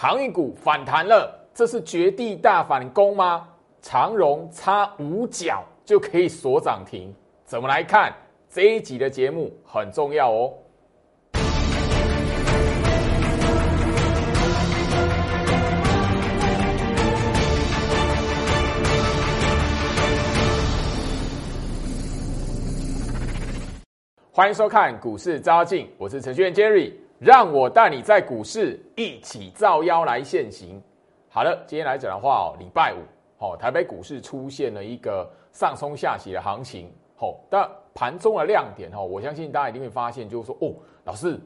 航运股反弹了，这是绝地大反攻吗？长荣差五角就可以锁涨停，怎么来看这一集的节目很重要哦。欢迎收看股市招镜，我是程序员 Jerry，让我带你在股市一起造妖来现行。好了，今天来讲的话哦，礼拜五，哦，台北股市出现了一个上冲下洗的行情，哦，但盘中的亮点哦，我相信大家一定会发现，就是说哦，老师，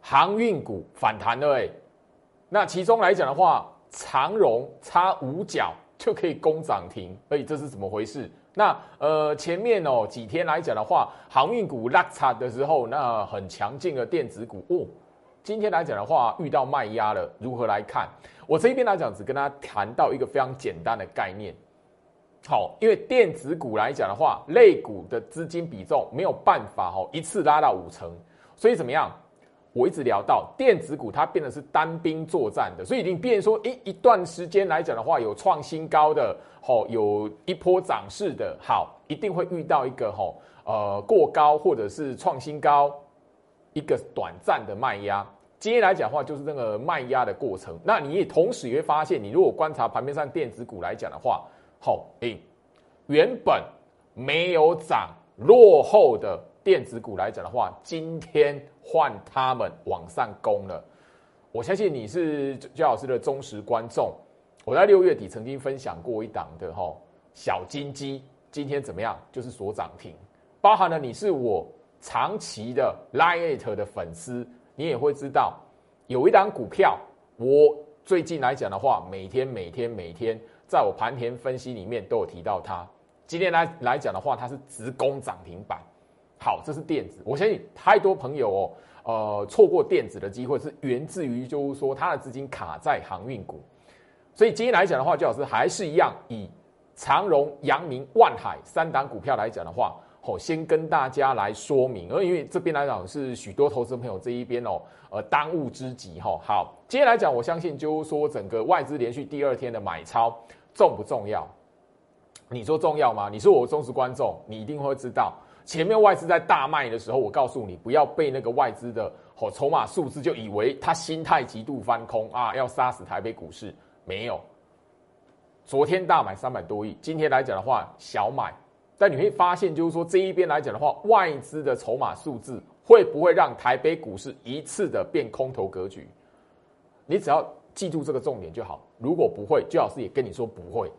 航运股反弹了哎，那其中来讲的话，长荣差五角就可以攻涨停，哎，这是怎么回事？那呃，前面哦几天来讲的话，航运股拉差的时候，那很强劲的电子股哦，今天来讲的话遇到卖压了，如何来看？我这一边来讲，只跟大家谈到一个非常简单的概念。好，因为电子股来讲的话，类股的资金比重没有办法哈一次拉到五成，所以怎么样？我一直聊到电子股，它变得是单兵作战的，所以已经变说，一，一段时间来讲的话，有创新高的，吼，有一波涨势的，好，一定会遇到一个吼，呃，过高或者是创新高，一个短暂的卖压。今天来讲的话，就是那个卖压的过程。那你也同时也会发现，你如果观察盘面上电子股来讲的话，好，诶，原本没有涨落后的。电子股来讲的话，今天换他们往上攻了。我相信你是焦老师的忠实观众。我在六月底曾经分享过一档的哈小金鸡，今天怎么样？就是所涨停。包含了你是我长期的 Lite 的粉丝，你也会知道有一档股票，我最近来讲的话，每天每天每天在我盘前分析里面都有提到它。今天来来讲的话，它是直攻涨停板。好，这是电子。我相信太多朋友哦，呃，错过电子的机会是源自于，就是说他的资金卡在航运股。所以今天来讲的话，最好是还是一样以长荣、阳明、万海三档股票来讲的话，我，先跟大家来说明。而因为这边来讲是许多投资朋友这一边哦，呃，当务之急哈。好，今天来讲，我相信就是说整个外资连续第二天的买超重不重要？你说重要吗？你是我忠实观众，你一定会知道。前面外资在大卖的时候，我告诉你不要被那个外资的哦筹码数字就以为他心态极度翻空啊，要杀死台北股市。没有，昨天大买三百多亿，今天来讲的话小买，但你会发现就是说这一边来讲的话，外资的筹码数字会不会让台北股市一次的变空头格局？你只要记住这个重点就好。如果不会，最好是也跟你说不会。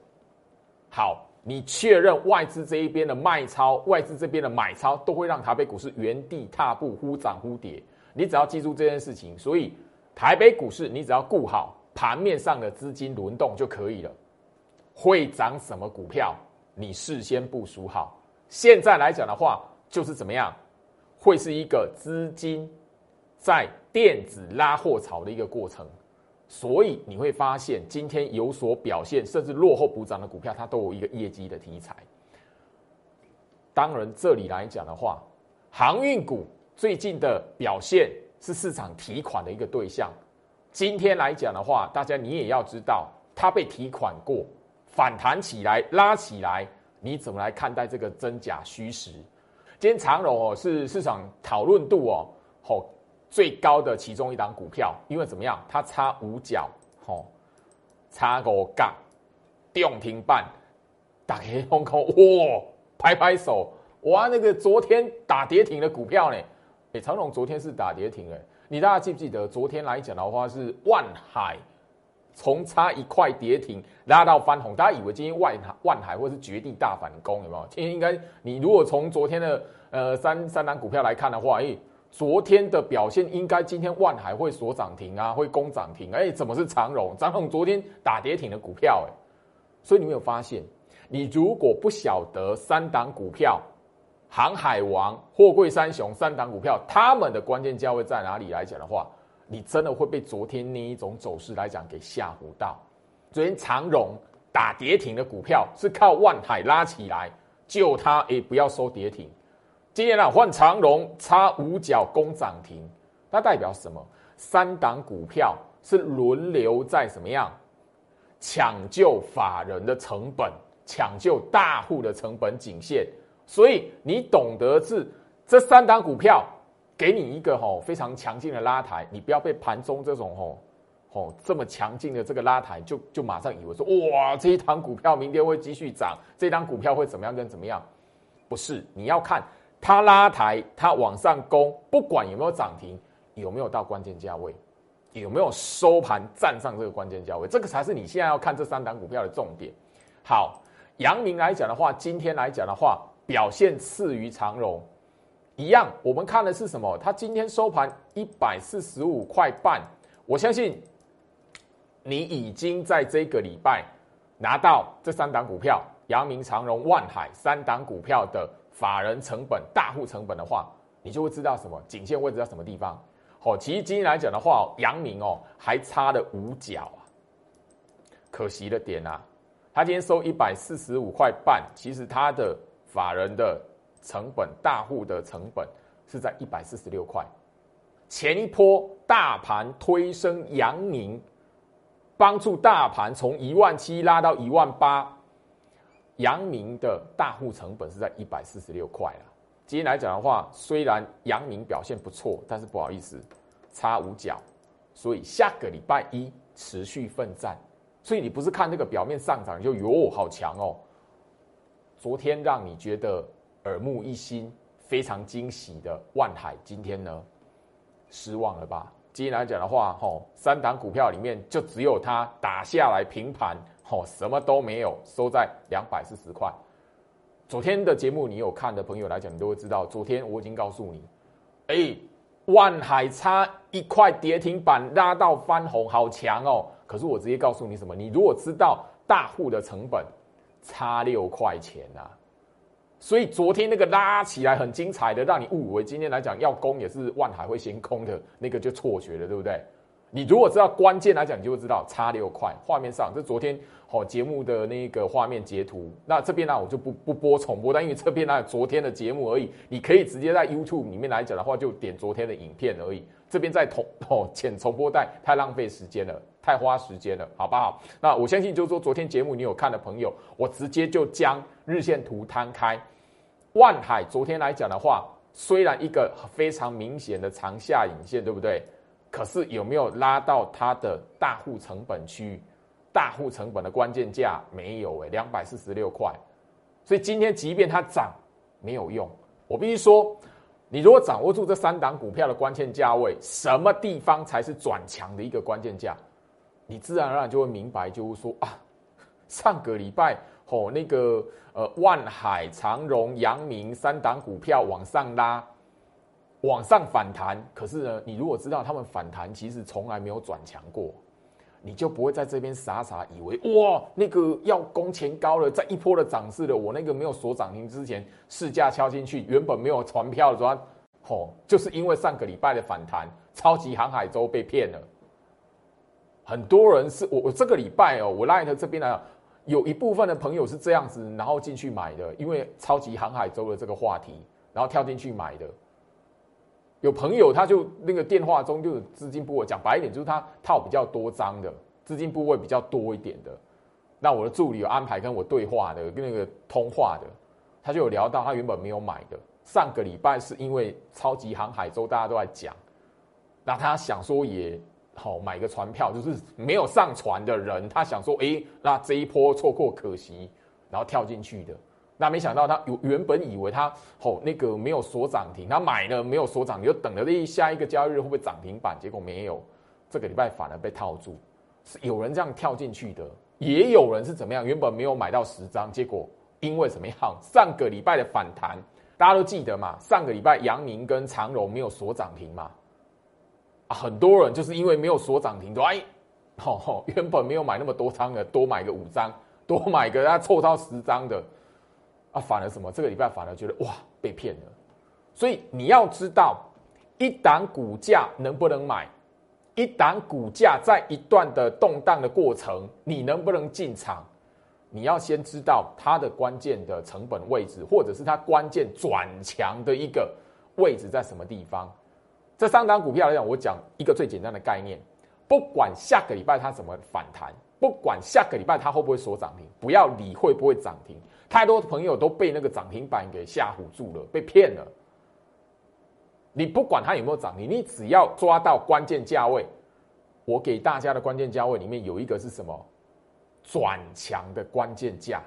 好。你确认外资这一边的卖超，外资这边的买超都会让台北股市原地踏步，忽涨忽跌。你只要记住这件事情，所以台北股市你只要顾好盘面上的资金轮动就可以了。会涨什么股票，你事先部署好。现在来讲的话，就是怎么样，会是一个资金在电子拉货潮的一个过程。所以你会发现，今天有所表现，甚至落后补涨的股票，它都有一个业绩的题材。当然，这里来讲的话，航运股最近的表现是市场提款的一个对象。今天来讲的话，大家你也要知道，它被提款过，反弹起来，拉起来，你怎么来看待这个真假虚实？今天长荣哦，是市场讨论度哦，好。最高的其中一档股票，因为怎么样？它差五角，吼，差五杠，涨停板，打开空口，哇，拍拍手，哇，那个昨天打跌停的股票呢？哎，长隆昨天是打跌停，哎，你大家记不记得？昨天来讲的话是万海，从差一块跌停拉到翻红，大家以为今天万海万海或是绝地大反攻，有没有？今天应该，你如果从昨天的呃三三档股票来看的话，哎。昨天的表现应该今天万海会锁涨停啊，会攻涨停。哎，怎么是长荣？长荣昨天打跌停的股票，哎，所以你没有发现，你如果不晓得三档股票，航海王、货柜三雄三档股票，他们的关键价位在哪里来讲的话，你真的会被昨天那一种走势来讲给吓唬到。昨天长荣打跌停的股票是靠万海拉起来救它，哎，不要收跌停。今天呢，换长荣插五角攻涨停，它代表什么？三档股票是轮流在什么样抢救法人的成本，抢救大户的成本颈线。所以你懂得是这三档股票给你一个吼非常强劲的拉抬，你不要被盘中这种吼吼这么强劲的这个拉抬，就就马上以为说哇这一档股票明天会继续涨，这档股票会怎么样跟怎么样？不是，你要看它拉抬，它往上攻，不管有没有涨停。有没有到关键价位？有没有收盘站上这个关键价位？这个才是你现在要看这三档股票的重点。好，阳明来讲的话，今天来讲的话，表现次于长荣，一样。我们看的是什么？它今天收盘一百四十五块半。我相信你已经在这个礼拜拿到这三档股票，阳明、长荣、万海三档股票的法人成本、大户成本的话，你就会知道什么颈线位置在什么地方。哦，其实今天来讲的话，阳明哦还差了五角啊，可惜的点啊，他今天收一百四十五块半，其实他的法人的成本、大户的成本是在一百四十六块。前一波大盘推升阳明，帮助大盘从一万七拉到一万八，阳明的大户成本是在一百四十六块了。今天来讲的话，虽然阳明表现不错，但是不好意思，差五角，所以下个礼拜一持续奋战。所以你不是看那个表面上涨就哟好强哦。昨天让你觉得耳目一新、非常惊喜的万海，今天呢失望了吧？今天来讲的话，吼三档股票里面就只有它打下来平盘，吼什么都没有，收在两百四十块。昨天的节目，你有看的朋友来讲，你都会知道。昨天我已经告诉你，哎，万海差一块跌停板拉到翻红，好强哦。可是我直接告诉你什么？你如果知道大户的成本差六块钱啊，所以昨天那个拉起来很精彩的，让你误以为今天来讲要攻也是万海会先攻的那个就错觉了，对不对？你如果知道关键来讲，你就会知道差六块。画面上这昨天好节目的那个画面截图，那这边呢我就不不播重播，但因为这边呢昨天的节目而已，你可以直接在 YouTube 里面来讲的话，就点昨天的影片而已。这边再重哦剪重播带太浪费时间了，太花时间了，好不好？那我相信就是说昨天节目你有看的朋友，我直接就将日线图摊开。万海昨天来讲的话，虽然一个非常明显的长下影线，对不对？可是有没有拉到它的大户成本区？大户成本的关键价没有诶，两百四十六块。所以今天即便它涨，没有用。我必须说，你如果掌握住这三档股票的关键价位，什么地方才是转强的一个关键价，你自然而然就会明白，就是说啊，上个礼拜哦那个呃万海、长荣、阳明三档股票往上拉。往上反弹，可是呢，你如果知道他们反弹其实从来没有转强过，你就不会在这边傻傻以为哇，那个要攻前高了，在一波的涨势的，我那个没有锁涨停之前市价敲进去，原本没有传票的时候，吼，就是因为上个礼拜的反弹，超级航海周被骗了。很多人是我我这个礼拜哦，我 Light 这边呢，有一部分的朋友是这样子，然后进去买的，因为超级航海周的这个话题，然后跳进去买的。有朋友他就那个电话中就有资金部位讲白一点，就是他套比较多张的资金部位比较多一点的。那我的助理有安排跟我对话的，跟那个通话的，他就有聊到他原本没有买的。上个礼拜是因为超级航海周大家都在讲，那他想说也好买个船票，就是没有上船的人，他想说哎，那这一波错过可惜，然后跳进去的。那没想到他原原本以为他吼那个没有锁涨停，他买了没有锁涨，你就等着这下一个交易日会不会涨停板？结果没有，这个礼拜反而被套住。是有人这样跳进去的，也有人是怎么样？原本没有买到十张，结果因为怎么样？上个礼拜的反弹，大家都记得嘛？上个礼拜阳明跟长荣没有锁涨停嘛？很多人就是因为没有锁涨停，都哎，吼吼，原本没有买那么多张的，多买个五张，多买个他凑到十张的。啊，反而什么？这个礼拜反而觉得哇，被骗了。所以你要知道，一档股价能不能买，一档股价在一段的动荡的过程，你能不能进场？你要先知道它的关键的成本位置，或者是它关键转强的一个位置在什么地方。这三档股票来讲，我讲一个最简单的概念：不管下个礼拜它怎么反弹，不管下个礼拜它会不会锁涨停，不要理会不会涨停。太多朋友都被那个涨停板给吓唬住了，被骗了。你不管它有没有涨停，你只要抓到关键价位。我给大家的关键价位里面有一个是什么？转强的关键价，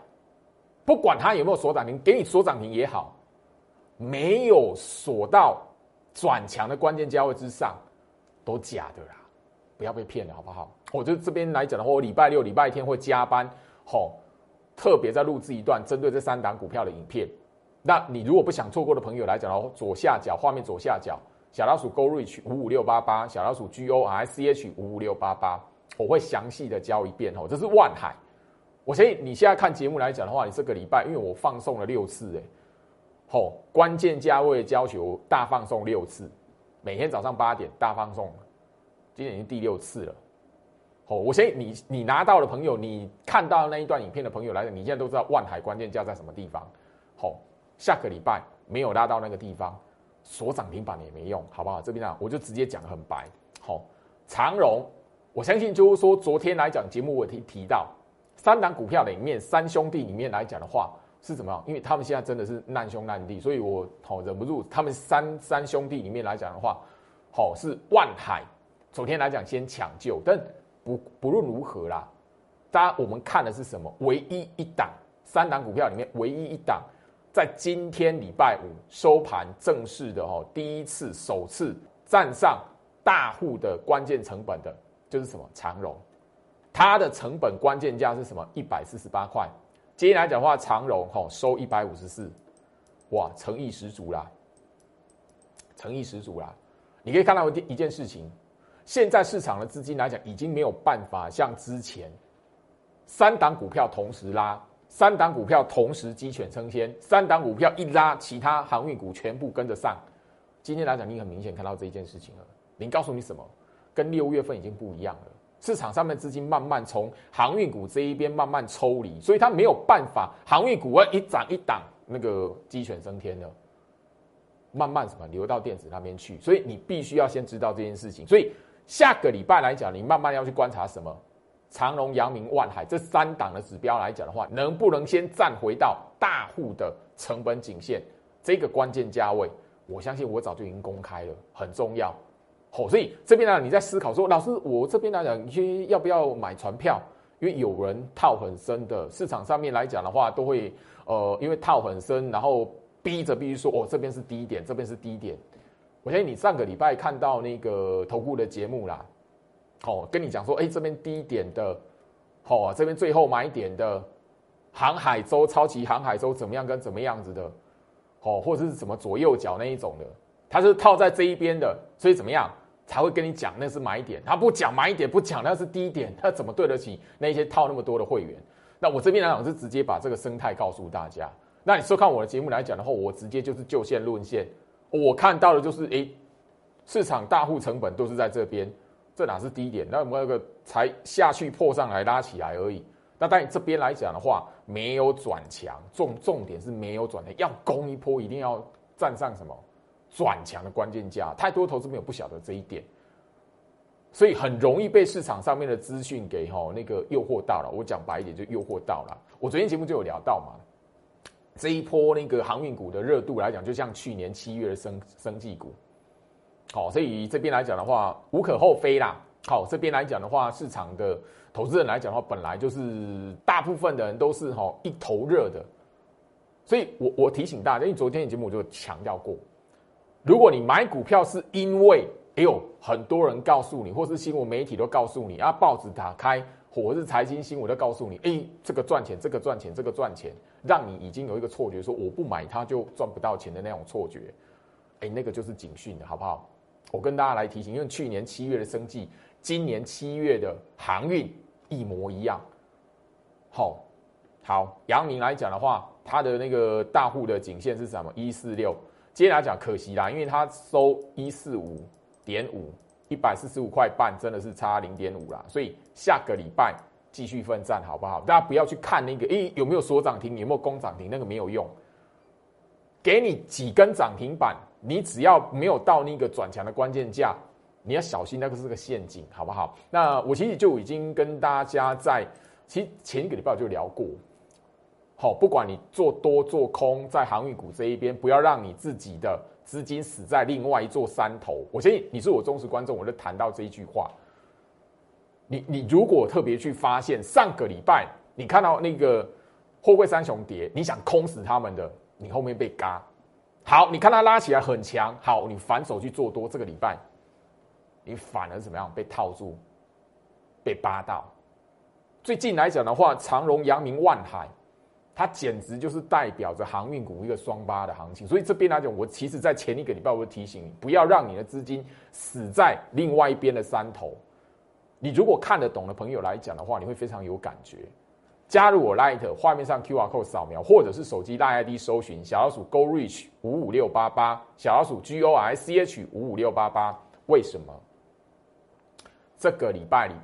不管它有没有锁涨停，给你锁涨停也好，没有锁到转强的关键价位之上，都假的啦，不要被骗了，好不好？我就这边来讲的话，我礼拜六、礼拜天会加班，吼，特别在录制一段针对这三档股票的影片。那你如果不想错过的朋友来讲的话，左下角画面左下角。小老鼠 Go Reach 五五六八八，小老鼠 G O R C H 五五六八八，我会详细的教一遍哦。这是万海，我相信你现在看节目来讲的话，你这个礼拜因为我放送了六次，哎，吼，关键价位要求大放送六次，每天早上八点大放送，今天已经第六次了。哦，我相信你你拿到的朋友，你看到那一段影片的朋友来讲，你现在都知道万海关键价在什么地方。好，下个礼拜没有拉到那个地方。锁涨停板也没用，好不好？这边呢，我就直接讲很白。好，长荣，我相信就是说，昨天来讲节目我提提到三档股票里面，三兄弟里面来讲的话是怎么样？因为他们现在真的是难兄难弟，所以我好忍不住，他们三三兄弟里面来讲的话，好是万海。首先来讲先抢救，但不不论如何啦，大家我们看的是什么？唯一一档三档股票里面唯一一档。在今天礼拜五收盘正式的哦，第一次首次站上大户的关键成本的，就是什么长荣，它的成本关键价是什么？一百四十八块。今天来讲话，长荣吼收一百五十四，哇，诚意十足啦，诚意十足啦。你可以看到一一件事情，现在市场的资金来讲，已经没有办法像之前三档股票同时拉。三档股票同时鸡犬升天，三档股票一拉，其他航运股全部跟着上。今天来讲，你很明显看到这一件事情了。您告诉你什么？跟六月份已经不一样了。市场上面资金慢慢从航运股这一边慢慢抽离，所以它没有办法，航运股一涨一档，那个鸡犬升天了，慢慢什么流到电子那边去。所以你必须要先知道这件事情。所以下个礼拜来讲，你慢慢要去观察什么？长隆、阳明、万海这三档的指标来讲的话，能不能先站回到大户的成本颈线这个关键价位？我相信我早就已经公开了，很重要。好，所以这边呢，你在思考说，老师，我这边来讲，你要不要买船票？因为有人套很深的，市场上面来讲的话，都会呃，因为套很深，然后逼着必须说，哦，这边是低点，这边是低点。我相信你上个礼拜看到那个投顾的节目啦。哦，跟你讲说，哎，这边低点的，好啊，这边最后买点的，航海州超级航海州怎么样跟怎么样子的，哦，或者是什么左右脚那一种的，它是套在这一边的，所以怎么样才会跟你讲那是买点？他不讲买点，不讲那是低点，他怎么对得起那些套那么多的会员？那我这边来讲是直接把这个生态告诉大家。那你收看我的节目来讲的话，我直接就是就线论线，我看到的就是，诶，市场大户成本都是在这边。这哪是低点？那我们那个才下去破上来拉起来而已。那但这边来讲的话，没有转强，重重点是没有转的，要攻一波，一定要站上什么转强的关键价。太多投资朋友不晓得这一点，所以很容易被市场上面的资讯给哈那个诱惑到了。我讲白一点，就诱惑到了。我昨天节目就有聊到嘛，这一波那个航运股的热度来讲，就像去年七月的生生技股。好，所以这边来讲的话，无可厚非啦。好，这边来讲的话，市场的投资人来讲的话，本来就是大部分的人都是哈一头热的。所以我我提醒大家，因为昨天的节目我就强调过，如果你买股票是因为哎呦很多人告诉你，或是新闻媒体都告诉你啊，报纸打开或是财经新闻都告诉你，哎，这个赚钱，这个赚钱，这个赚钱，让你已经有一个错觉，说我不买它就赚不到钱的那种错觉，哎，那个就是警讯的好不好？我跟大家来提醒，因为去年七月的生计，今年七月的航运一模一样。好，好，阳明来讲的话，它的那个大户的颈线是什么？一四六。接下来讲，可惜啦，因为它收一四五点五，一百四十五块半，真的是差零点五啦。所以下个礼拜继续奋战，好不好？大家不要去看那个，诶，有没有锁涨停，有没有攻涨停，那个没有用。给你几根涨停板。你只要没有到那个转强的关键价，你要小心，那个是个陷阱，好不好？那我其实就已经跟大家在，其实前一个礼拜我就聊过，好，不管你做多做空，在航运股这一边，不要让你自己的资金死在另外一座山头。我相信你是我忠实观众，我就谈到这一句话。你你如果特别去发现上个礼拜你看到那个货柜三雄跌，你想空死他们的，你后面被嘎。好，你看它拉起来很强，好，你反手去做多，这个礼拜。你反而怎么样？被套住，被扒到。最近来讲的话，长荣、阳明、万海，它简直就是代表着航运股一个双八的行情。所以这边来讲，我其实在前一个礼拜我就提醒你，不要让你的资金死在另外一边的山头。你如果看得懂的朋友来讲的话，你会非常有感觉。加入我 Light，画面上 QR code 扫描，或者是手机大 ID 搜寻小老鼠 Go Reach 五五六八八，小老鼠 G O I C H 五五六八八。为什么？这个礼拜里，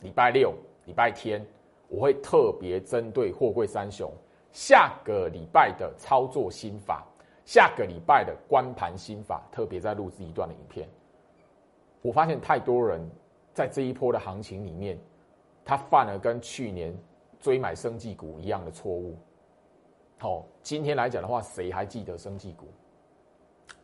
礼拜六、礼拜天，我会特别针对货柜三雄下个礼拜的操作心法，下个礼拜的观盘心法，特别在录制一段的影片。我发现太多人在这一波的行情里面，他犯了跟去年追买生技股一样的错误。好，今天来讲的话，谁还记得生技股？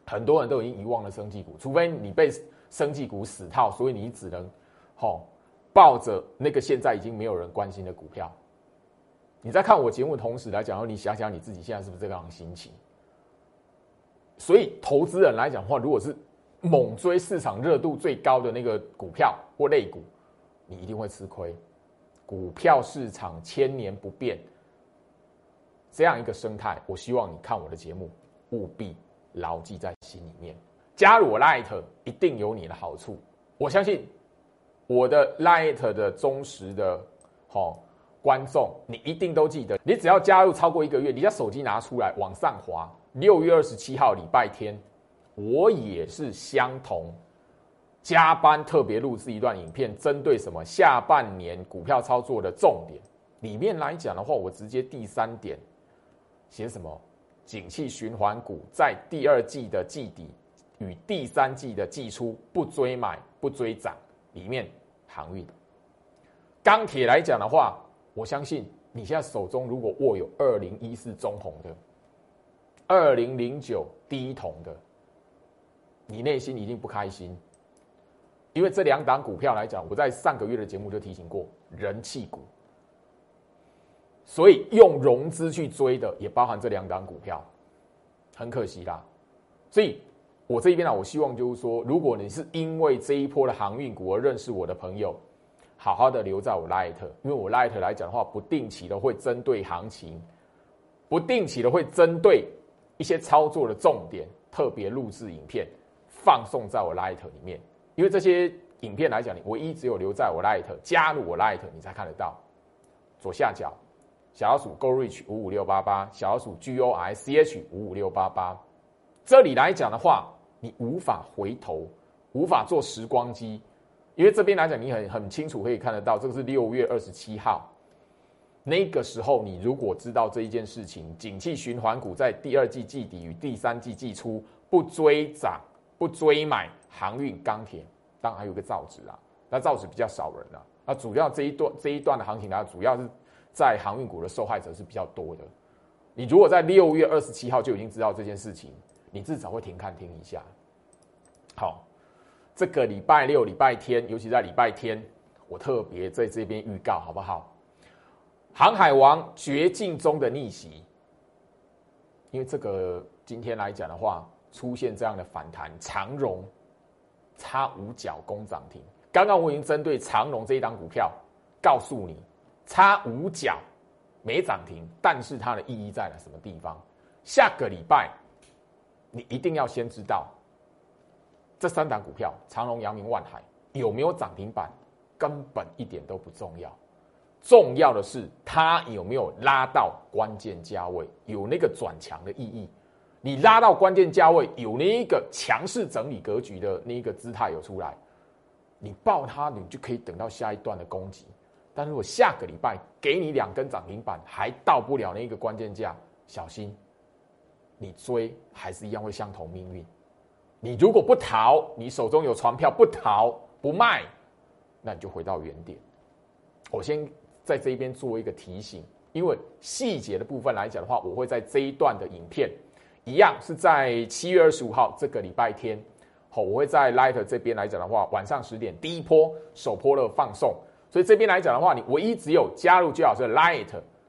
很多人都已经遗忘了生技股，除非你被生技股死套，所以你只能。好，抱着那个现在已经没有人关心的股票，你在看我节目同时来讲，你想想你自己现在是不是这样的心情？所以投资人来讲的话，如果是猛追市场热度最高的那个股票或类股，你一定会吃亏。股票市场千年不变，这样一个生态，我希望你看我的节目务必牢记在心里面。加入我 Light 一定有你的好处，我相信。我的 Light 的忠实的好观众，你一定都记得。你只要加入超过一个月，你将手机拿出来往上滑。六月二十七号礼拜天，我也是相同加班特别录制一段影片，针对什么下半年股票操作的重点里面来讲的话，我直接第三点写什么？景气循环股在第二季的季底与第三季的季初不追买不追涨。里面航运、钢铁来讲的话，我相信你现在手中如果握有二零一四中红的、二零零九低铜的，你内心一定不开心，因为这两档股票来讲，我在上个月的节目就提醒过，人气股，所以用融资去追的也包含这两档股票，很可惜啦，所以。我这边呢，我希望就是说，如果你是因为这一波的航运股而认识我的朋友，好好的留在我 Light，因为我 Light 来讲的话，不定期的会针对行情，不定期的会针对一些操作的重点，特别录制影片放送在我 Light 里面。因为这些影片来讲，你唯一只有留在我 Light，加入我 Light，你才看得到。左下角小老鼠 Go Reach 五五六八八，小老鼠 G O I C H 五五六八八，这里来讲的话。你无法回头，无法做时光机，因为这边来讲，你很很清楚可以看得到，这个是六月二十七号，那个时候，你如果知道这一件事情，景气循环股在第二季季底与第三季季初不追涨、不追买航运、钢铁，当然还有个造纸啊，那造纸比较少人啊，那主要这一段这一段的行情呢，主要是在航运股的受害者是比较多的。你如果在六月二十七号就已经知道这件事情。你至少会停看听一下。好，这个礼拜六、礼拜天，尤其在礼拜天，我特别在这边预告，好不好？航海王绝境中的逆袭，因为这个今天来讲的话，出现这样的反弹，长荣差五角攻涨停。刚刚我已经针对长荣这一档股票，告诉你差五角没涨停，但是它的意义在了什么地方？下个礼拜。你一定要先知道这三档股票长隆、阳明、万海有没有涨停板，根本一点都不重要。重要的是它有没有拉到关键价位，有那个转强的意义。你拉到关键价位，有那一个强势整理格局的那一个姿态有出来，你抱它，你就可以等到下一段的攻击。但如果下个礼拜给你两根涨停板，还到不了那一个关键价，小心。你追还是一样会相同命运，你如果不逃，你手中有船票不逃不卖，那你就回到原点。我先在这边做一个提醒，因为细节的部分来讲的话，我会在这一段的影片，一样是在七月二十五号这个礼拜天，好，我会在 Light 这边来讲的话，晚上十点第一波首波的放送。所以这边来讲的话，你唯一只有加入最好是 Light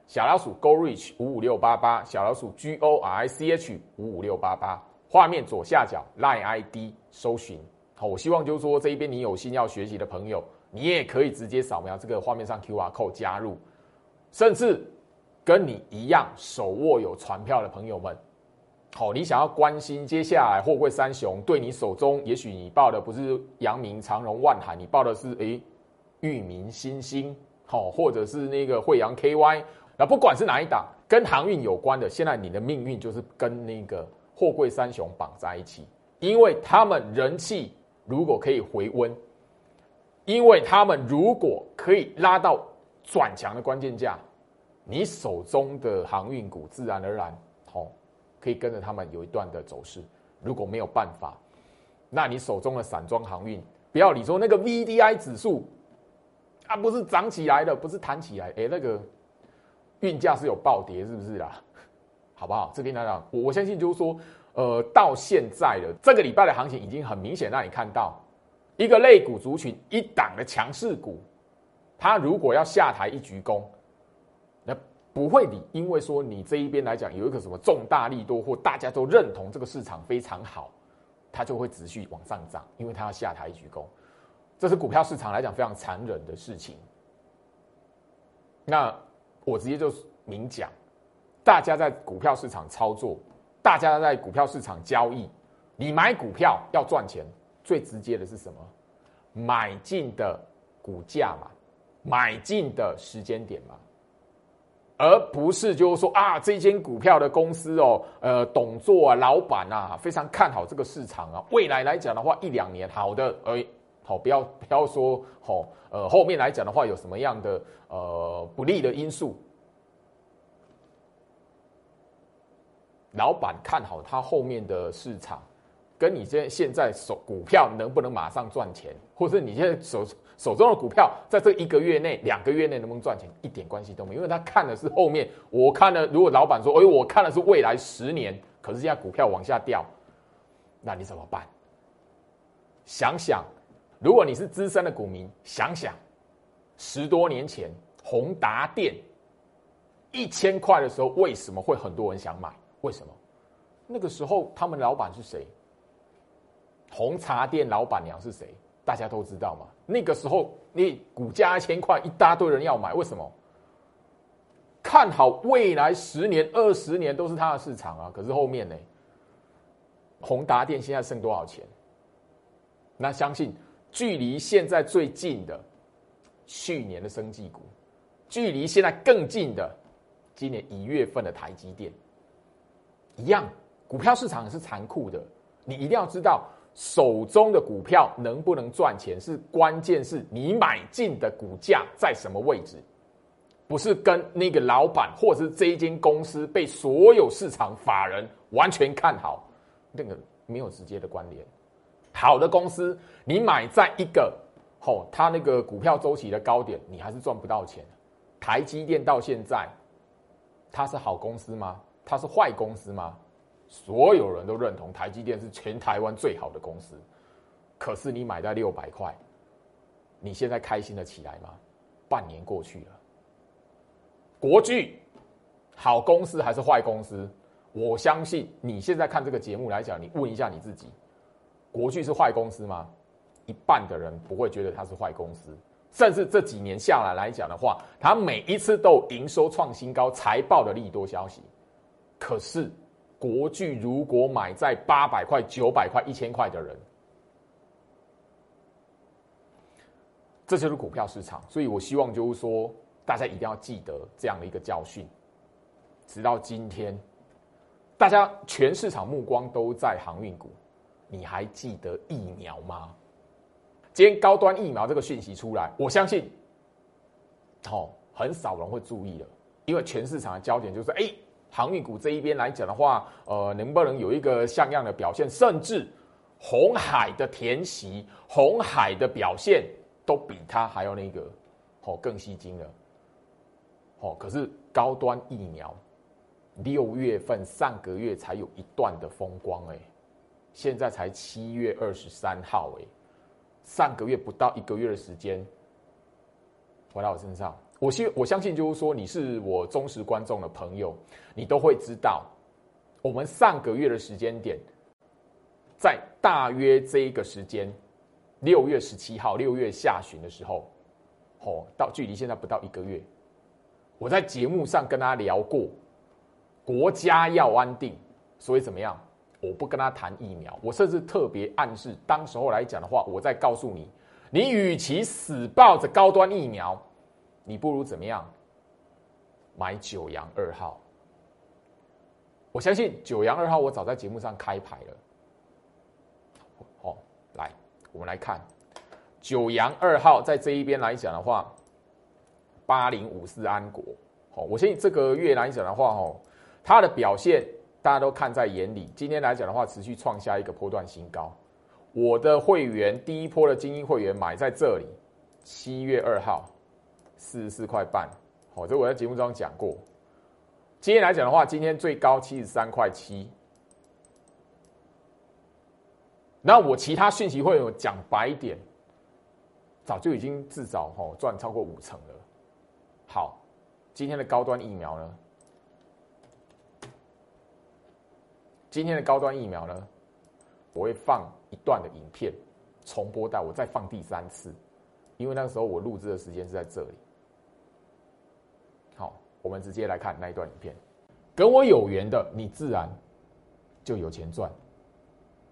小老鼠 Go Reach 五五六八八小老鼠 G O R I C H 五五六八八，画面左下角 Line ID 搜寻。好，我希望就是说这一边你有心要学习的朋友。你也可以直接扫描这个画面上 Q R code 加入，甚至跟你一样手握有船票的朋友们，好，你想要关心接下来货柜三雄对你手中，也许你报的不是阳明长荣万海，你报的是诶裕民新兴，好，或者是那个惠阳 K Y，那不管是哪一档跟航运有关的，现在你的命运就是跟那个货柜三雄绑在一起，因为他们人气如果可以回温。因为他们如果可以拉到转强的关键价，你手中的航运股自然而然，哦，可以跟着他们有一段的走势。如果没有办法，那你手中的散装航运，不要你说那个 V D I 指数，啊，不是涨起来的，不是弹起来，哎，那个运价是有暴跌，是不是啦？好不好？这边来讲，我我相信就是说，呃，到现在的这个礼拜的行情已经很明显让你看到。一个类股族群一档的强势股，它如果要下台一鞠躬，那不会理，因为说你这一边来讲有一个什么重大利多，或大家都认同这个市场非常好，它就会持续往上涨，因为它要下台一鞠躬，这是股票市场来讲非常残忍的事情。那我直接就明讲，大家在股票市场操作，大家在股票市场交易，你买股票要赚钱。最直接的是什么？买进的股价嘛，买进的时间点嘛，而不是就是说啊，这间股票的公司哦，呃，董座啊，老板啊，非常看好这个市场啊，未来来讲的话，一两年好的，哎，好，不要不要说好，呃，后面来讲的话，有什么样的呃不利的因素？老板看好他后面的市场。跟你现现在手股票能不能马上赚钱，或者你现在手手中的股票在这一个月内、两个月内能不能赚钱，一点关系都没有，因为他看的是后面。我看了，如果老板说：“哎，我看的是未来十年，可是现在股票往下掉，那你怎么办？”想想，如果你是资深的股民，想想十多年前宏达电一千块的时候，为什么会很多人想买？为什么？那个时候他们老板是谁？红茶店老板娘是谁？大家都知道嘛。那个时候，你股价一千块，一大堆人要买，为什么？看好未来十年、二十年都是它的市场啊。可是后面呢？宏达电现在剩多少钱？那相信距离现在最近的，去年的生技股，距离现在更近的，今年一月份的台积电，一样。股票市场是残酷的，你一定要知道。手中的股票能不能赚钱，是关键，是你买进的股价在什么位置，不是跟那个老板或者是这一间公司被所有市场法人完全看好，那个没有直接的关联。好的公司，你买在一个吼，它那个股票周期的高点，你还是赚不到钱。台积电到现在，它是好公司吗？它是坏公司吗？所有人都认同台积电是全台湾最好的公司，可是你买在六百块，你现在开心的起来吗？半年过去了，国巨好公司还是坏公司？我相信你现在看这个节目来讲，你问一下你自己，国巨是坏公司吗？一半的人不会觉得它是坏公司，甚至这几年下来来讲的话，它每一次都营收创新高，财报的利多消息，可是。国巨如果买在八百块、九百块、一千块的人，这就是股票市场。所以我希望就是说，大家一定要记得这样的一个教训。直到今天，大家全市场目光都在航运股，你还记得疫苗吗？今天高端疫苗这个讯息出来，我相信，哦，很少人会注意了，因为全市场的焦点就是哎。航运股这一边来讲的话，呃，能不能有一个像样的表现？甚至红海的填息，红海的表现都比它还要那个哦更吸睛了。哦，可是高端疫苗六月份上个月才有一段的风光哎，现在才七月二十三号哎，上个月不到一个月的时间回到我身上，我信我相信就是说你是我忠实观众的朋友，你都会知道，我们上个月的时间点，在大约这一个时间，六月十七号六月下旬的时候，哦，到距离现在不到一个月。我在节目上跟他聊过，国家要安定，所以怎么样？我不跟他谈疫苗，我甚至特别暗示，当时候来讲的话，我再告诉你，你与其死抱着高端疫苗，你不如怎么样？买九阳二号。我相信九阳二号，我早在节目上开牌了。好，来，我们来看九阳二号在这一边来讲的话。八零五四安国，好，我相信这个月来讲的话，哦，它的表现大家都看在眼里。今天来讲的话，持续创下一个波段新高。我的会员第一波的精英会员买在这里，七月二号四十四块半，好，这我在节目中讲过。今天来讲的话，今天最高七十三块七。那我其他讯息会有讲白点，早就已经至少哈赚超过五成了。好，今天的高端疫苗呢？今天的高端疫苗呢？我会放一段的影片重播带，我再放第三次，因为那个时候我录制的时间是在这里。好，我们直接来看那一段影片。跟我有缘的，你自然就有钱赚。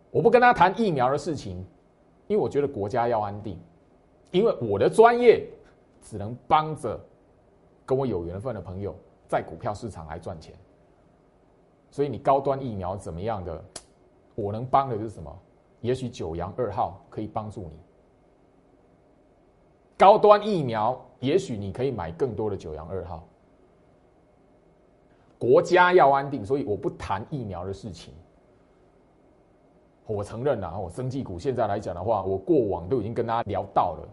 我不跟他谈疫苗的事情，因为我觉得国家要安定，因为我的专业只能帮着。跟我有缘分的朋友，在股票市场来赚钱，所以你高端疫苗怎么样的，我能帮的是什么？也许九阳二号可以帮助你。高端疫苗，也许你可以买更多的九阳二号。国家要安定，所以我不谈疫苗的事情。我承认了，我生技股现在来讲的话，我过往都已经跟大家聊到了。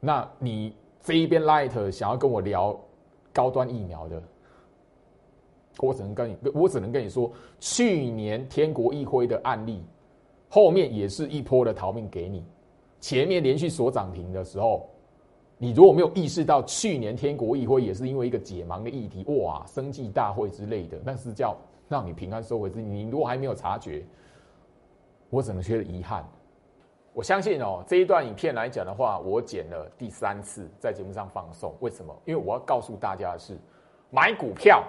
那你？这一边 Light 想要跟我聊高端疫苗的，我只能跟你，我只能跟你说，去年天国一辉的案例，后面也是一波的逃命给你。前面连续锁涨停的时候，你如果没有意识到，去年天国一辉也是因为一个解盲的议题，哇，生计大会之类的，那是叫让你平安收回资金。你如果还没有察觉，我只能觉得遗憾。我相信哦，这一段影片来讲的话，我剪了第三次在节目上放送。为什么？因为我要告诉大家的是，买股票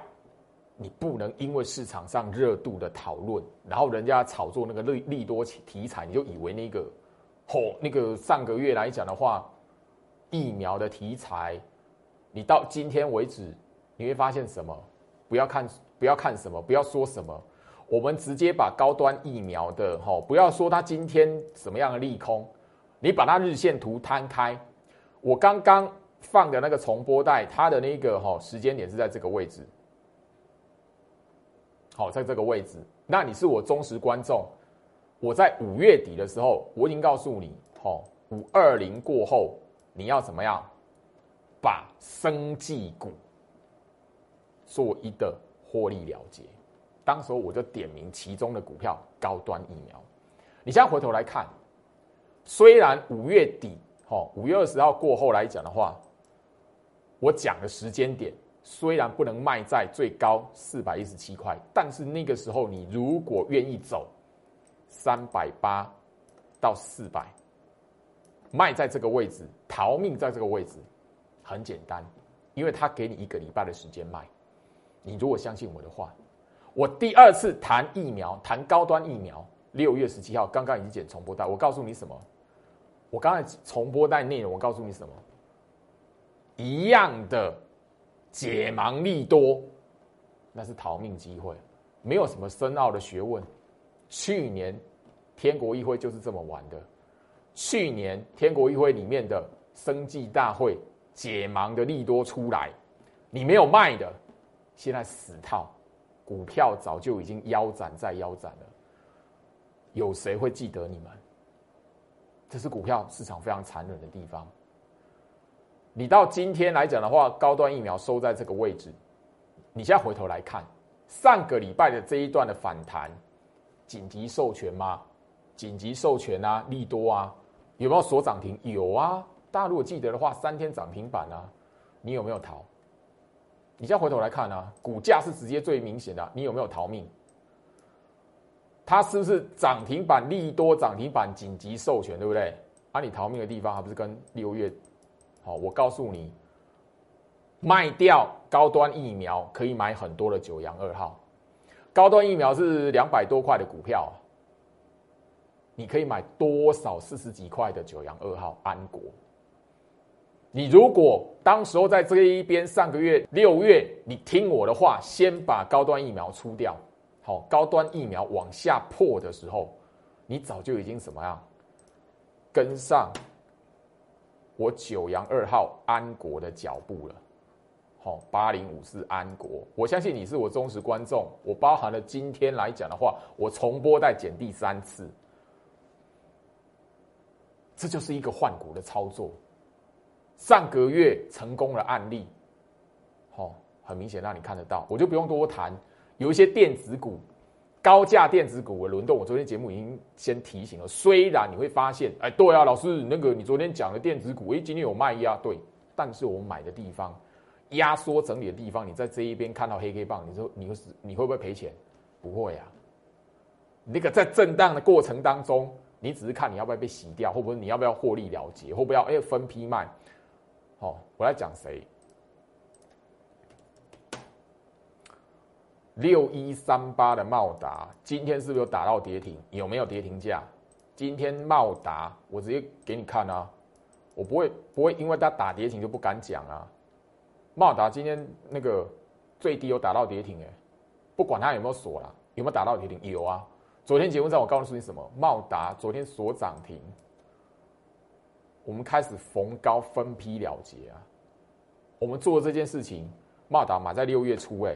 你不能因为市场上热度的讨论，然后人家炒作那个利利多题材，你就以为那个嚯，那个上个月来讲的话，疫苗的题材，你到今天为止你会发现什么？不要看，不要看什么，不要说什么。我们直接把高端疫苗的哈，不要说它今天什么样的利空，你把它日线图摊开，我刚刚放的那个重播带，它的那个哈时间点是在这个位置，好，在这个位置。那你是我忠实观众，我在五月底的时候，我已经告诉你，哈，五二零过后你要怎么样，把生技股做一个获利了结。当时候我就点名其中的股票高端疫苗。你现在回头来看，虽然五月底，哈，五月二十号过后来讲的话，我讲的时间点虽然不能卖在最高四百一十七块，但是那个时候你如果愿意走三百八到四百，卖在这个位置，逃命在这个位置，很简单，因为他给你一个礼拜的时间卖。你如果相信我的话。我第二次谈疫苗，谈高端疫苗。六月十七号，刚刚已经剪重播带。我告诉你什么？我刚才重播带内容，我告诉你什么？一样的解盲利多，那是逃命机会，没有什么深奥的学问。去年天国议会就是这么玩的。去年天国议会里面的生计大会解盲的利多出来，你没有卖的，现在死套。股票早就已经腰斩再腰斩了，有谁会记得你们？这是股票市场非常残忍的地方。你到今天来讲的话，高端疫苗收在这个位置，你现在回头来看，上个礼拜的这一段的反弹，紧急授权吗？紧急授权啊，利多啊，有没有锁涨停？有啊，大家如果记得的话，三天涨停板啊，你有没有逃？你现在回头来看啊，股价是直接最明显的，你有没有逃命？它是不是涨停板利多涨停板紧急授权，对不对？啊，你逃命的地方还不是跟六月？好，我告诉你，卖掉高端疫苗可以买很多的九阳二号，高端疫苗是两百多块的股票，你可以买多少四十几块的九阳二号安国？你如果当时候在这一边，上个月六月，你听我的话，先把高端疫苗出掉。好，高端疫苗往下破的时候，你早就已经怎么样跟上我九阳二号安国的脚步了。好，八零五四安国，我相信你是我忠实观众。我包含了今天来讲的话，我重播再减第三次，这就是一个换股的操作。上个月成功的案例，好，很明显让你看得到，我就不用多谈。有一些电子股，高价电子股的轮动，我昨天节目已经先提醒了。虽然你会发现，哎，对啊，老师，那个你昨天讲的电子股，哎，今天有卖压，对，但是我买的地方，压缩整理的地方，你在这一边看到黑 K 棒，你说你会你会不会赔钱？不会啊。那个在震荡的过程当中，你只是看你要不要被洗掉，或不是你要不要获利了结，或不要哎分批卖？好，我来讲谁。六一三八的茂达今天是不是有打到跌停？有没有跌停价？今天茂达我直接给你看啊，我不会不会因为它打跌停就不敢讲啊。茂达今天那个最低有打到跌停哎，不管它有没有锁了，有没有打到跌停？有啊。昨天节目上我告诉你什么？茂达昨天锁涨停，我们开始逢高分批了结啊。我们做这件事情，茂达买在六月初哎。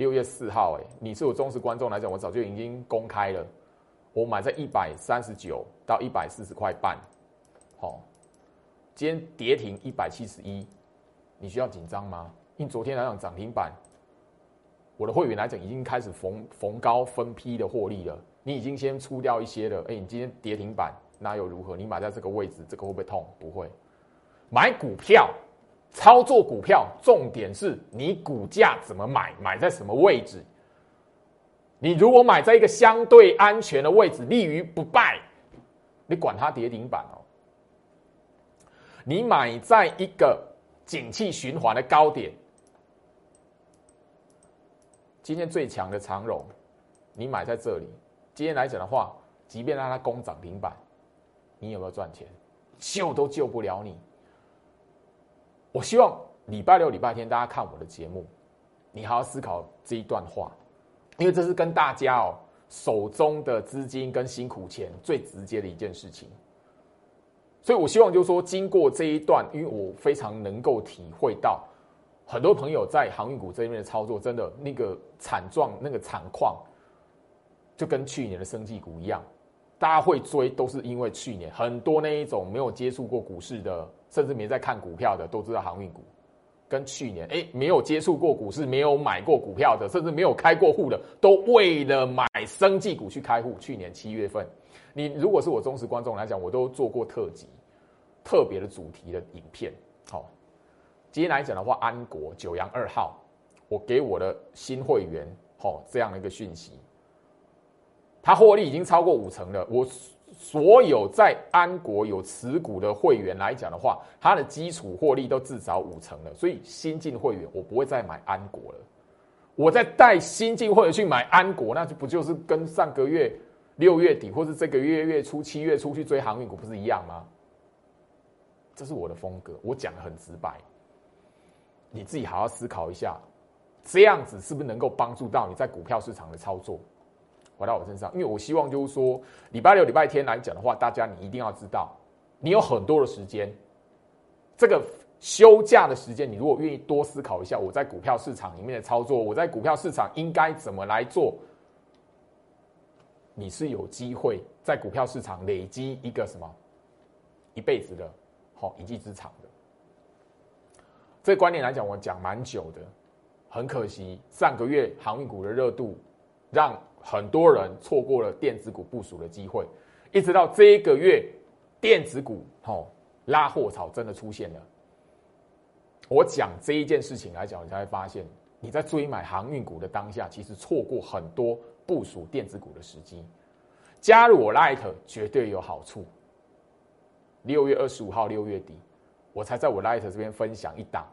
六月四号，哎，你是我忠实观众来讲，我早就已经公开了。我买在一百三十九到一百四十块半，好，今天跌停一百七十一，你需要紧张吗？因昨天来讲涨停板，我的会员来讲已经开始逢逢高分批的获利了。你已经先出掉一些了，哎，你今天跌停板那又如何？你买在这个位置，这个会不会痛？不会，买股票。操作股票，重点是你股价怎么买，买在什么位置。你如果买在一个相对安全的位置，立于不败，你管它跌停板哦。你买在一个景气循环的高点，今天最强的长荣，你买在这里，今天来讲的话，即便让它攻涨停板，你有没有赚钱？救都救不了你。我希望礼拜六、礼拜天大家看我的节目，你好好思考这一段话，因为这是跟大家哦手中的资金跟辛苦钱最直接的一件事情。所以我希望就是说，经过这一段，因为我非常能够体会到，很多朋友在航运股这一面的操作，真的那个惨状、那个惨况，就跟去年的生技股一样，大家会追都是因为去年很多那一种没有接触过股市的。甚至没在看股票的都知道航运股，跟去年哎没有接触过股市、没有买过股票的，甚至没有开过户的，都为了买生技股去开户。去年七月份，你如果是我忠实观众来讲，我都做过特辑、特别的主题的影片。好，今天来讲的话，安国九阳二号，我给我的新会员好这样的一个讯息，他获利已经超过五成了。我。所有在安国有持股的会员来讲的话，它的基础获利都至少五成了。所以新进会员我不会再买安国了，我在带新进会员去买安国，那就不就是跟上个月六月底或是这个月月初七月初去追航运股不是一样吗？这是我的风格，我讲的很直白，你自己好好思考一下，这样子是不是能够帮助到你在股票市场的操作？回到我身上，因为我希望就是说，礼拜六、礼拜天来讲的话，大家你一定要知道，你有很多的时间，这个休假的时间，你如果愿意多思考一下，我在股票市场里面的操作，我在股票市场应该怎么来做，你是有机会在股票市场累积一个什么一辈子的好一技之长的。这观念来讲，我讲蛮久的，很可惜上个月航运股的热度让很多人错过了电子股部署的机会，一直到这一个月电子股哦拉货潮真的出现了。我讲这一件事情来讲，你才会发现你在追买航运股的当下，其实错过很多。部署电子股的时机，加入我 Light 绝对有好处。六月二十五号六月底，我才在我 Light 这边分享一档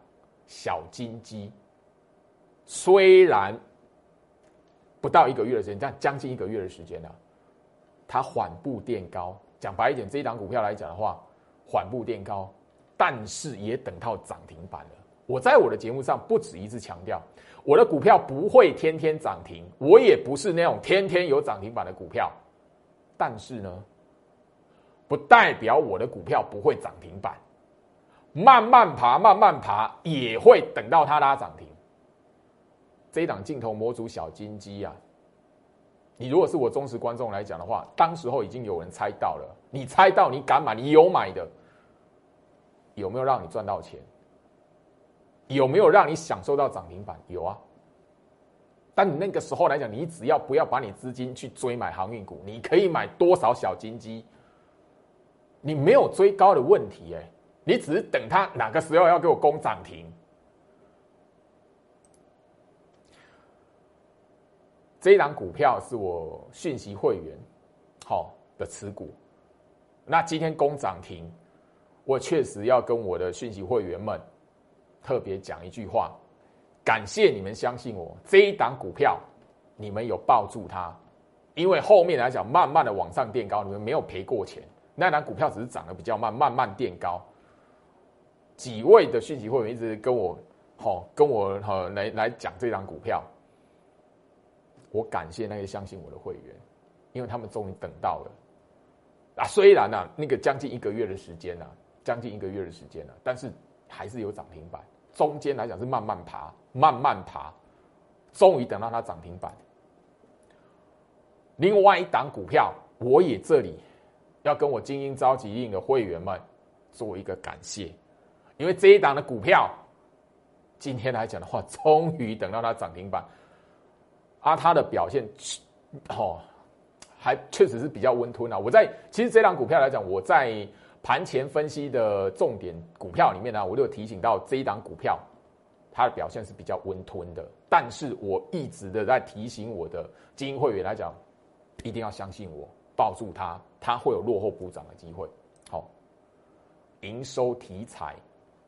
小金鸡，虽然不到一个月的时间，这样将近一个月的时间呢，它缓步垫高。讲白一点，这一档股票来讲的话，缓步垫高，但是也等到涨停板了。我在我的节目上不止一次强调。我的股票不会天天涨停，我也不是那种天天有涨停板的股票，但是呢，不代表我的股票不会涨停板，慢慢爬，慢慢爬，也会等到它拉涨停。这一档镜头模组小金鸡啊，你如果是我忠实观众来讲的话，当时候已经有人猜到了，你猜到你敢买，你有买的，有没有让你赚到钱？有没有让你享受到涨停板？有啊，但你那个时候来讲，你只要不要把你资金去追买航运股，你可以买多少小金鸡，你没有追高的问题哎，你只是等它哪个时候要给我攻涨停。这一档股票是我讯息会员好的持股，那今天攻涨停，我确实要跟我的讯息会员们。特别讲一句话，感谢你们相信我，这一档股票你们有抱住它，因为后面来讲慢慢的往上垫高，你们没有赔过钱。那档股票只是涨得比较慢，慢慢垫高。几位的讯息会员一直跟我，好跟我哈来来讲这档股票，我感谢那些相信我的会员，因为他们终于等到了。啊，虽然呢那个将近一个月的时间呢，将近一个月的时间呢，但是还是有涨停板。中间来讲是慢慢爬，慢慢爬，终于等到它涨停板。另外一档股票，我也这里要跟我精英召集令的会员们做一个感谢，因为这一档的股票，今天来讲的话，终于等到它涨停板，啊，它的表现，哦，还确实是比较温吞啊。我在其实这档股票来讲，我在。盘前分析的重点股票里面呢，我就提醒到这一档股票，它的表现是比较温吞的。但是我一直的在提醒我的精英会员来讲，一定要相信我，抱住它，它会有落后补涨的机会。好，营收题材，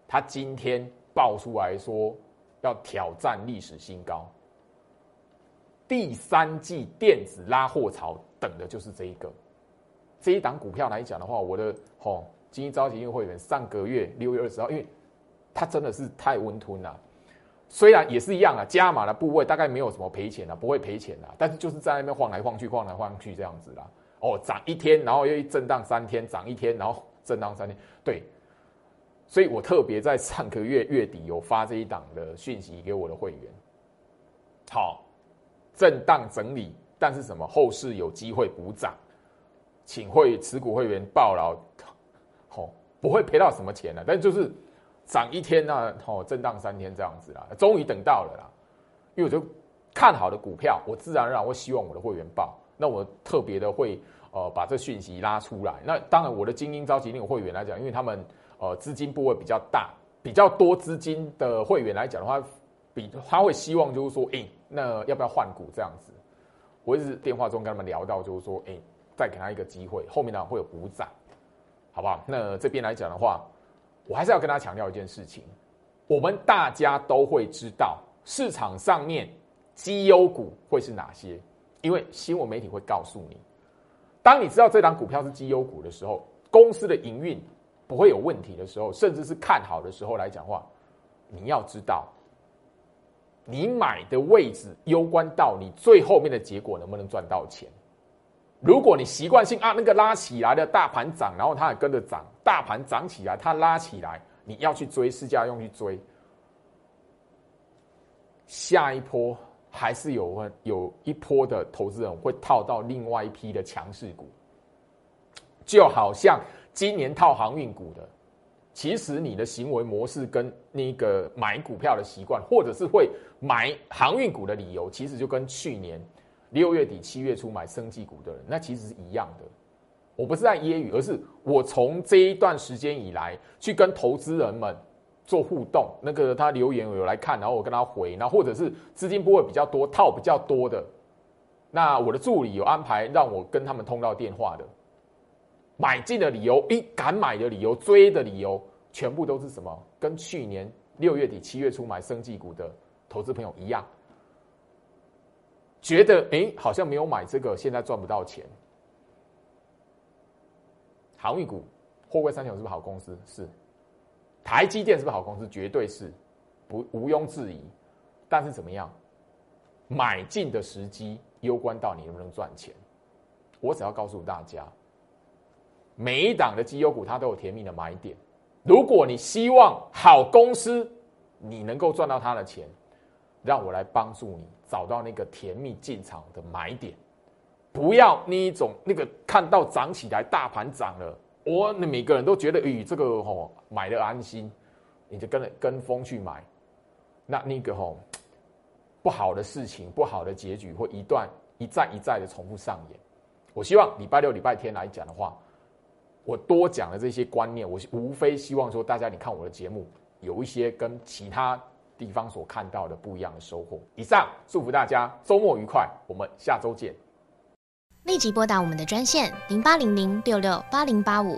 它今天爆出来说要挑战历史新高，第三季电子拉货潮等的就是这一个。这一档股票来讲的话，我的吼精英召集会员上个月六月二十号，因为它真的是太温吞了。虽然也是一样啊，加码的部位大概没有什么赔钱啊，不会赔钱啊，但是就是在那边晃来晃去，晃来晃去这样子啦。哦，涨一天，然后又震荡三天，涨一天，然后震荡三天。对，所以我特别在上个月月底有发这一档的讯息给我的会员。好，震荡整理，但是什么后市有机会补涨。请会持股会员报牢，好不会赔到什么钱呢？但就是涨一天呢，好震荡三天这样子啦，终于等到了啦。因为我就看好的股票，我自然而然会希望我的会员报。那我特别的会呃把这讯息拉出来。那当然我的精英召集那种会员来讲，因为他们呃资金部位比较大，比较多资金的会员来讲的话，比他会希望就是说，哎，那要不要换股这样子？我一直电话中跟他们聊到，就是说，哎。再给他一个机会，后面呢会有补涨，好不好？那这边来讲的话，我还是要跟他强调一件事情：我们大家都会知道市场上面绩优股会是哪些，因为新闻媒体会告诉你。当你知道这档股票是绩优股的时候，公司的营运不会有问题的时候，甚至是看好的时候来讲话，你要知道，你买的位置攸关到你最后面的结果能不能赚到钱。如果你习惯性啊，那个拉起来的大盘涨，然后它也跟着涨，大盘涨起来，它拉起来，你要去追，市价用去追，下一波还是有有一波的投资人会套到另外一批的强势股，就好像今年套航运股的，其实你的行为模式跟那个买股票的习惯，或者是会买航运股的理由，其实就跟去年六月底七月初买生技股的人，那其实是一样的。我不是在揶揄，而是我从这一段时间以来去跟投资人们。做互动，那个他留言我有来看，然后我跟他回，那或者是资金波位比较多、套比较多的，那我的助理有安排让我跟他们通到电话的，买进的理由，一敢买的理由，追的理由，全部都是什么？跟去年六月底、七月初买生技股的投资朋友一样，觉得哎，好像没有买这个，现在赚不到钱。航运股，货柜三雄是不是好公司？是。台积电是不是好公司？绝对是，不毋庸置疑。但是怎么样，买进的时机攸关到你能不能赚钱。我只要告诉大家，每一档的绩优股它都有甜蜜的买点。如果你希望好公司你能够赚到它的钱，让我来帮助你找到那个甜蜜进场的买点。不要那一种那个看到涨起来，大盘涨了。我那每个人都觉得，咦，这个吼买的安心，你就跟跟风去买，那那个吼不好的事情、不好的结局会一段一再一再的重复上演。我希望礼拜六、礼拜天来讲的话，我多讲了这些观念，我无非希望说大家你看我的节目有一些跟其他地方所看到的不一样的收获。以上祝福大家周末愉快，我们下周见。立即拨打我们的专线零八零零六六八零八五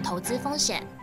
投资风险。